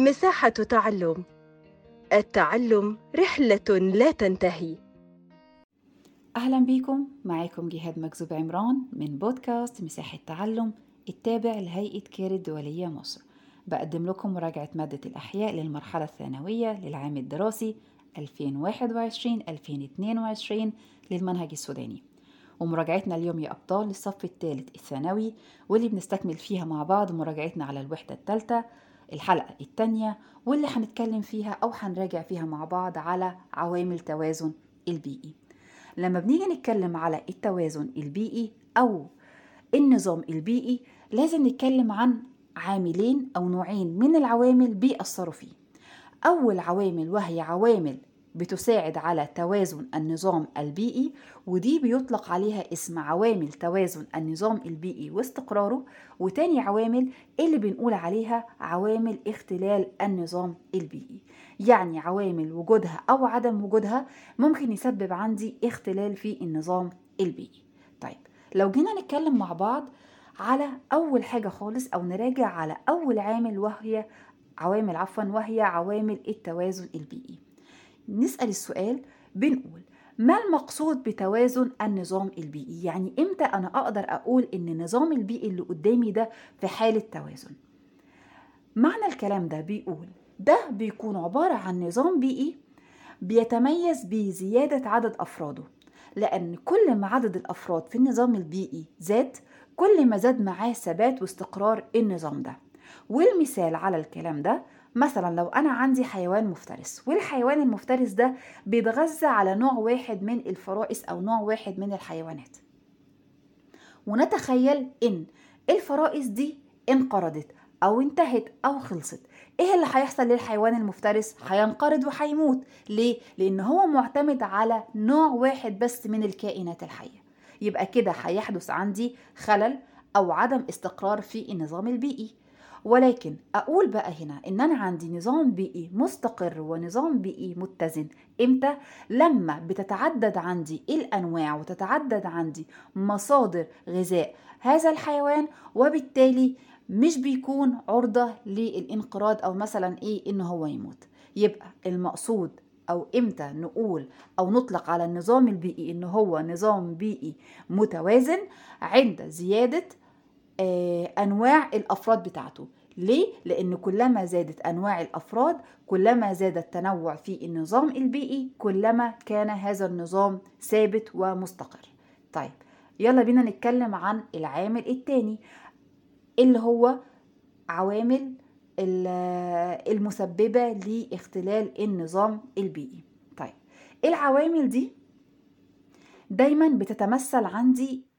مساحة تعلم. التعلم رحلة لا تنتهي. أهلا بيكم معاكم جهاد مكذوب عمران من بودكاست مساحة تعلم التابع لهيئة كير الدولية مصر. بقدم لكم مراجعة مادة الأحياء للمرحلة الثانوية للعام الدراسي 2021-2022 للمنهج السوداني. ومراجعتنا اليوم يا أبطال للصف الثالث الثانوي واللي بنستكمل فيها مع بعض مراجعتنا على الوحدة الثالثة الحلقة الثانية واللي هنتكلم فيها أو هنراجع فيها مع بعض على عوامل توازن البيئي. لما بنيجي نتكلم على التوازن البيئي أو النظام البيئي لازم نتكلم عن عاملين أو نوعين من العوامل بيأثروا فيه. أول عوامل وهي عوامل بتساعد على توازن النظام البيئي ودي بيطلق عليها اسم عوامل توازن النظام البيئي واستقراره. وتاني عوامل اللي بنقول عليها عوامل اختلال النظام البيئي. يعني عوامل وجودها أو عدم وجودها ممكن يسبب عندي اختلال في النظام البيئي. طيب لو جينا نتكلم مع بعض على أول حاجة خالص أو نراجع على أول عامل وهي عوامل عفوا وهي عوامل التوازن البيئي. نسأل السؤال بنقول ما المقصود بتوازن النظام البيئي؟ يعني إمتى أنا أقدر أقول إن النظام البيئي اللي قدامي ده في حالة توازن؟ معنى الكلام ده بيقول ده بيكون عبارة عن نظام بيئي بيتميز بزيادة عدد أفراده لأن كل ما عدد الأفراد في النظام البيئي زاد كل ما زاد معاه ثبات واستقرار النظام ده. والمثال على الكلام ده مثلا لو أنا عندي حيوان مفترس والحيوان المفترس ده بيتغذى على نوع واحد من الفرائس أو نوع واحد من الحيوانات. ونتخيل إن الفرائس دي انقرضت أو انتهت أو خلصت. إيه اللي هيحصل للحيوان المفترس؟ هينقرض وهيموت. ليه؟ لأن هو معتمد على نوع واحد بس من الكائنات الحية. يبقى كده هيحدث عندي خلل أو عدم استقرار في النظام البيئي. ولكن أقول بقى هنا إن أنا عندي نظام بيئي مستقر ونظام بيئي متزن إمتى؟ لما بتتعدد عندي الأنواع وتتعدد عندي مصادر غذاء هذا الحيوان وبالتالي مش بيكون عرضة للانقراض أو مثلا إيه إن هو يموت يبقى المقصود أو إمتى نقول أو نطلق على النظام البيئي إن هو نظام بيئي متوازن عند زيادة أنواع الأفراد بتاعته. ليه؟ لأن كلما زادت أنواع الأفراد كلما زاد التنوع في النظام البيئي كلما كان هذا النظام ثابت ومستقر. طيب يلا بينا نتكلم عن العامل الثاني اللي هو عوامل المسببة لاختلال النظام البيئي. طيب العوامل دي دايما بتتمثل عندي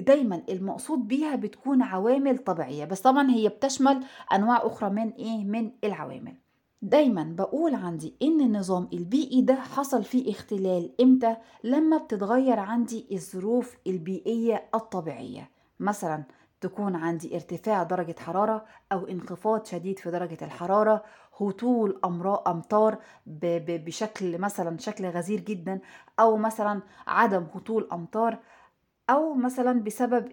دايما المقصود بيها بتكون عوامل طبيعية بس طبعا هي بتشمل أنواع أخرى من إيه؟ من العوامل. دايما بقول عندي إن النظام البيئي ده حصل فيه اختلال إمتى؟ لما بتتغير عندي الظروف البيئية الطبيعية. مثلا تكون عندي ارتفاع درجة حرارة أو انخفاض شديد في درجة الحرارة هطول أمطار بشكل مثلا شكل غزير جدا أو مثلا عدم هطول أمطار. أو مثلا بسبب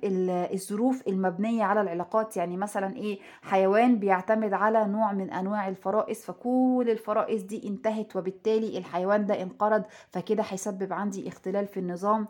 الظروف المبنية على العلاقات يعني مثلا إيه حيوان بيعتمد على نوع من أنواع الفرائس فكل الفرائس دي انتهت وبالتالي الحيوان ده انقرض فكده هيسبب عندي اختلال في النظام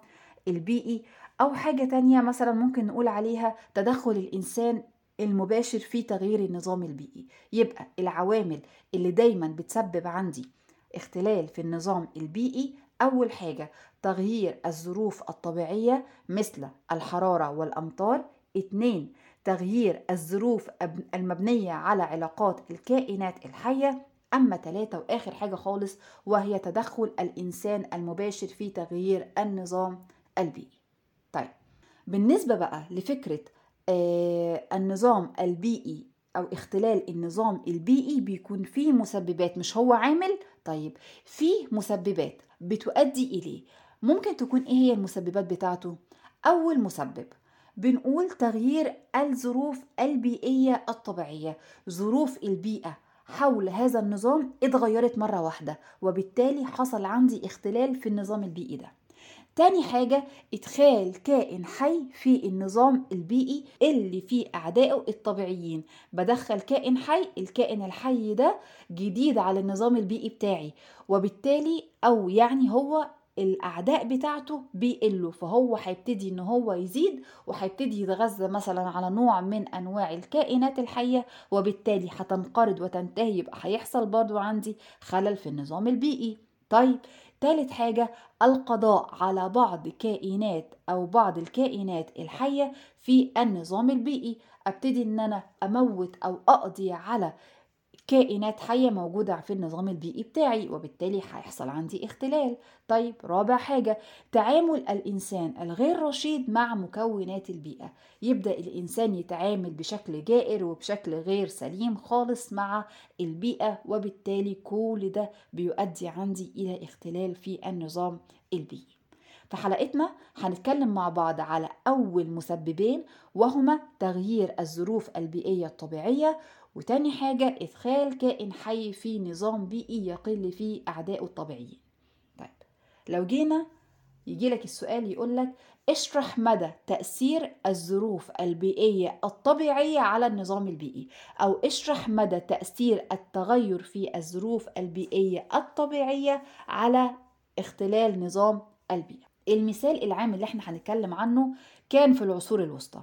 البيئي. أو حاجة تانية مثلا ممكن نقول عليها تدخل الإنسان المباشر في تغيير النظام البيئي. يبقى العوامل اللي دايما بتسبب عندي اختلال في النظام البيئي أول حاجة تغيير الظروف الطبيعية مثل الحرارة والأمطار. اتنين تغيير الظروف المبنية على علاقات الكائنات الحية. أما ثلاثة وآخر حاجة خالص وهي تدخل الإنسان المباشر في تغيير النظام البيئي. طيب بالنسبة بقى لفكرة آه النظام البيئي أو اختلال النظام البيئي بيكون فيه مسببات مش هو عامل؟ طيب فيه مسببات بتؤدي إليه. ممكن تكون إيه هي المسببات بتاعته؟ أول مسبب بنقول تغيير الظروف البيئية الطبيعية. ظروف البيئة حول هذا النظام اتغيرت مرة واحدة وبالتالي حصل عندي اختلال في النظام البيئي ده. تاني حاجة إدخال كائن حي في النظام البيئي اللي فيه أعدائه الطبيعيين. بدخل كائن حي الكائن الحي ده جديد على النظام البيئي بتاعي وبالتالي أو يعني هو الأعداء بتاعته بيقلوا. فهو هيبتدي إن هو يزيد وهيبتدي يتغذى مثلا على نوع من أنواع الكائنات الحية وبالتالي هتنقرض وتنتهي يبقى هيحصل برضو عندي خلل في النظام البيئي. طيب تالت حاجة القضاء على بعض كائنات أو بعض الكائنات الحية في النظام البيئي. أبتدي إن أنا أموت أو أقضي على كائنات حية موجودة في النظام البيئي بتاعي وبالتالي هيحصل عندي اختلال. طيب رابع حاجة تعامل الإنسان الغير رشيد مع مكونات البيئة. يبدأ الإنسان يتعامل بشكل جائر وبشكل غير سليم خالص مع البيئة وبالتالي كل ده بيؤدي عندي إلى اختلال في النظام البيئي. في حلقتنا هنتكلم مع بعض على أول مسببين وهما تغيير الظروف البيئية الطبيعية وتاني حاجة إدخال كائن حي في نظام بيئي يقل فيه أعدائه الطبيعيين. طيب لو جينا يجيلك السؤال يقولك اشرح مدى تأثير الظروف البيئية الطبيعية على النظام البيئي؟ أو اشرح مدى تأثير التغير في الظروف البيئية الطبيعية على اختلال نظام البيئة. المثال العام اللي إحنا هنتكلم عنه كان في العصور الوسطى.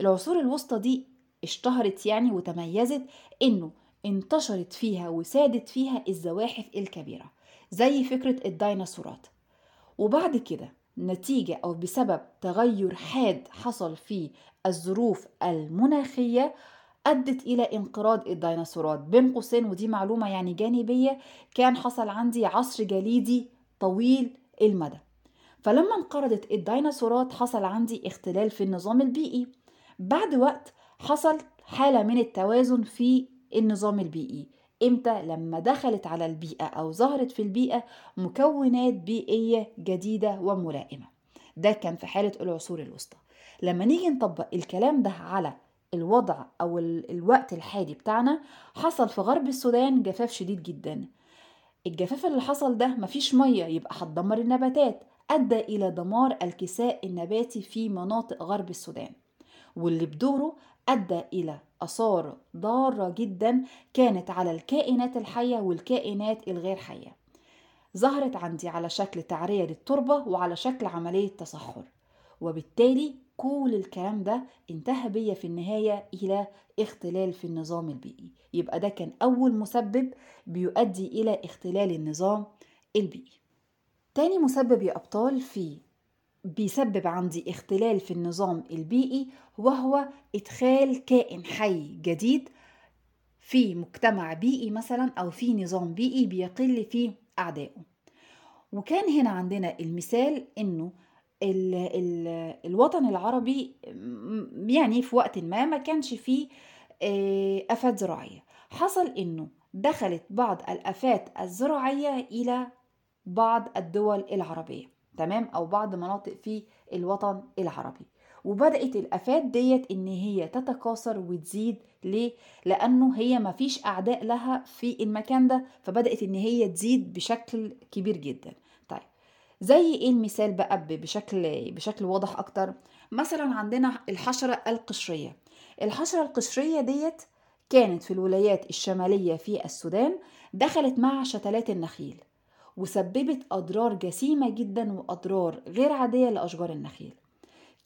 العصور الوسطى دي اشتهرت يعني وتميزت إنه انتشرت فيها وسادت فيها الزواحف الكبيرة زي فكرة الديناصورات. وبعد كده نتيجة أو بسبب تغير حاد حصل في الظروف المناخية أدت إلى انقراض الديناصورات. بين قوسين ودي معلومة يعني جانبية كان حصل عندي عصر جليدي طويل المدى. فلما انقرضت الديناصورات حصل عندي اختلال في النظام البيئي. بعد وقت حصل حالة من التوازن في النظام البيئي. إمتى؟ لما دخلت على البيئة أو ظهرت في البيئة مكونات بيئية جديدة وملائمة. ده كان في حالة العصور الوسطى. لما نيجي نطبق الكلام ده على الوضع أو الوقت الحالي بتاعنا حصل في غرب السودان جفاف شديد جدا. الجفاف اللي حصل ده مفيش مية يبقى هتدمر النباتات. أدى إلى دمار الكساء النباتي في مناطق غرب السودان. واللي بدوره أدى إلى آثار ضارة جدا كانت على الكائنات الحية والكائنات الغير حية. ظهرت عندي على شكل تعرية للتربة وعلى شكل عملية تصحر وبالتالي كل الكلام ده انتهى بيا في النهاية إلى اختلال في النظام البيئي. يبقى ده كان أول مسبب بيؤدي إلى اختلال النظام البيئي. تاني مسبب يا أبطال في بيسبب عندي اختلال في النظام البيئي وهو إدخال كائن حي جديد في مجتمع بيئي مثلا أو في نظام بيئي بيقل فيه أعدائه. وكان هنا عندنا المثال إنه ال ال الوطن العربي يعني في وقت ما ما كانش فيه آفات زراعية. حصل إنه دخلت بعض الآفات الزراعية إلى بعض الدول العربية. تمام أو بعض مناطق في الوطن العربي. وبدأت الآفات ديت إن هي تتكاثر وتزيد. ليه؟ لأنه هي مفيش أعداء لها في المكان ده فبدأت إن هي تزيد بشكل كبير جدا. طيب زي إيه المثال بقى بشكل بشكل واضح أكتر؟ مثلا عندنا الحشرة القشرية. الحشرة القشرية ديت كانت في الولايات الشمالية في السودان دخلت مع شتلات النخيل. وسببت أضرار جسيمة جدا وأضرار غير عادية لأشجار النخيل.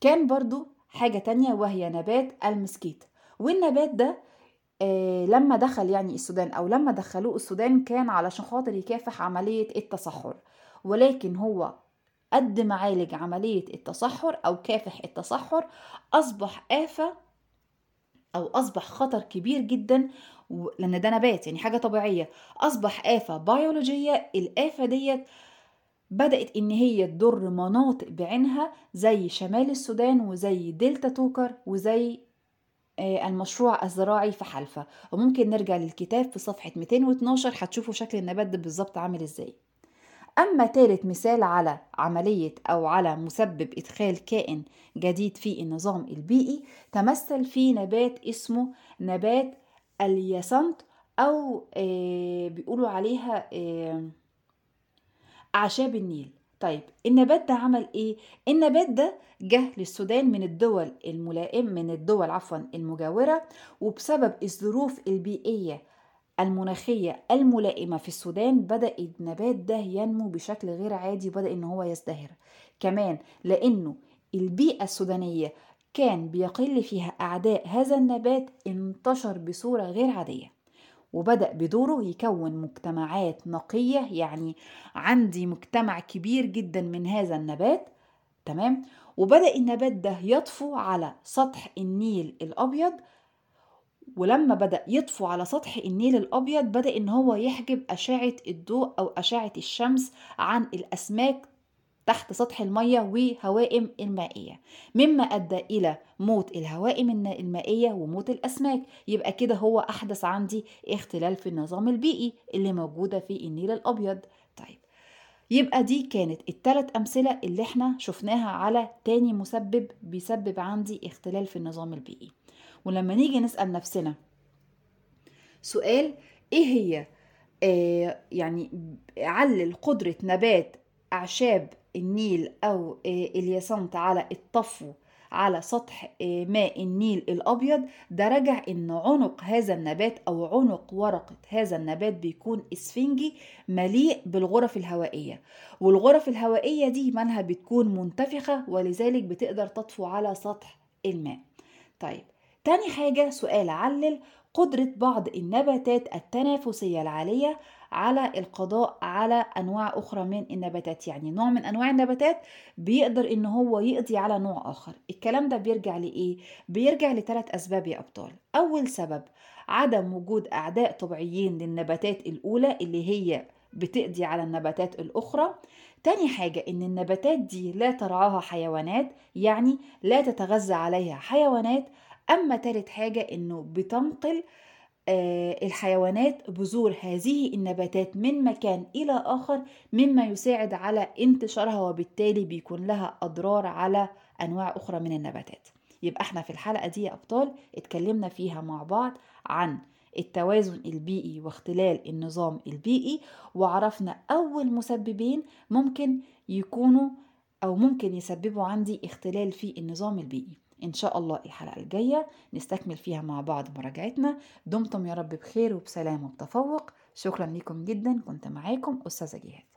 كان برضو حاجة تانية وهي نبات المسكيت والنبات ده آه لما دخل يعني السودان أو لما دخلوه السودان كان علشان خاطر يكافح عملية التصحر ولكن هو قد ما عالج عملية التصحر أو كافح التصحر أصبح آفة أو أصبح خطر كبير جدا لأن ده نبات يعني حاجة طبيعية. أصبح آفة بيولوجية الآفة ديت بدأت إن هي تضر مناطق بعينها زي شمال السودان وزي دلتا توكر وزي المشروع الزراعي في حلفة وممكن نرجع للكتاب في صفحة 212 هتشوفوا شكل النبات ده بالظبط عامل إزاي. أما تالت مثال على عملية أو على مسبب إدخال كائن جديد في النظام البيئي تمثل في نبات اسمه نبات الياسنت أو بيقولوا عليها أعشاب النيل. طيب النبات ده عمل إيه؟ النبات ده جه للسودان من الدول الملائم من الدول عفوا المجاورة وبسبب الظروف البيئية المناخية الملائمة في السودان بدأ النبات ده ينمو بشكل غير عادي وبدأ إن هو يزدهر. كمان لأنه البيئة السودانية كان بيقل فيها أعداء هذا النبات انتشر بصورة غير عادية وبدأ بدوره يكون مجتمعات نقية يعني عندي مجتمع كبير جدا من هذا النبات تمام؟ وبدأ النبات ده يطفو على سطح النيل الأبيض ولما بدأ يطفو على سطح النيل الأبيض بدأ إن هو يحجب أشعة الضوء أو أشعة الشمس عن الأسماك تحت سطح المية وهوائم المائية. مما أدى إلى موت الهوائم المائية وموت الأسماك. يبقى كده هو أحدث عندي اختلال في النظام البيئي اللي موجودة في النيل الأبيض. طيب يبقى دي كانت الثلاث أمثلة اللي إحنا شفناها على تاني مسبب بيسبب عندي اختلال في النظام البيئي. ولما نيجي نسأل نفسنا. سؤال إيه هي آه يعني علل قدرة نبات أعشاب النيل أو الياسنت على الطفو على سطح ماء النيل الأبيض؟ ده رجع إن عنق هذا النبات أو عنق ورقة هذا النبات بيكون إسفنجي مليء بالغرف الهوائية. والغرف الهوائية دي منها بتكون منتفخة ولذلك بتقدر تطفو على سطح الماء. طيب تاني حاجة سؤال علل قدرة بعض النباتات التنافسية العالية على القضاء على أنواع أخرى من النباتات. يعني نوع من أنواع النباتات بيقدر إن هو يقضي على نوع آخر. الكلام ده بيرجع لإيه؟ بيرجع لثلاث أسباب يا أبطال. أول سبب عدم وجود أعداء طبيعيين للنباتات الأولى اللي هي بتقضي على النباتات الأخرى. تاني حاجة إن النباتات دي لا ترعاها حيوانات يعني لا تتغذى عليها حيوانات أما تالت حاجة إنه بتنقل الحيوانات بذور هذه النباتات من مكان إلى آخر مما يساعد على انتشارها وبالتالي بيكون لها أضرار على أنواع أخرى من النباتات. يبقى إحنا في الحلقة دي يا أبطال اتكلمنا فيها مع بعض عن التوازن البيئي واختلال النظام البيئي وعرفنا أول مسببين ممكن يكونوا أو ممكن يسببوا عندي اختلال في النظام البيئي. إن شاء الله الحلقة الجاية نستكمل فيها مع بعض مراجعتنا. دمتم يا رب بخير وبسلام وبتفوق. شكرا لكم جدا. كنت معاكم أستاذة جهاد.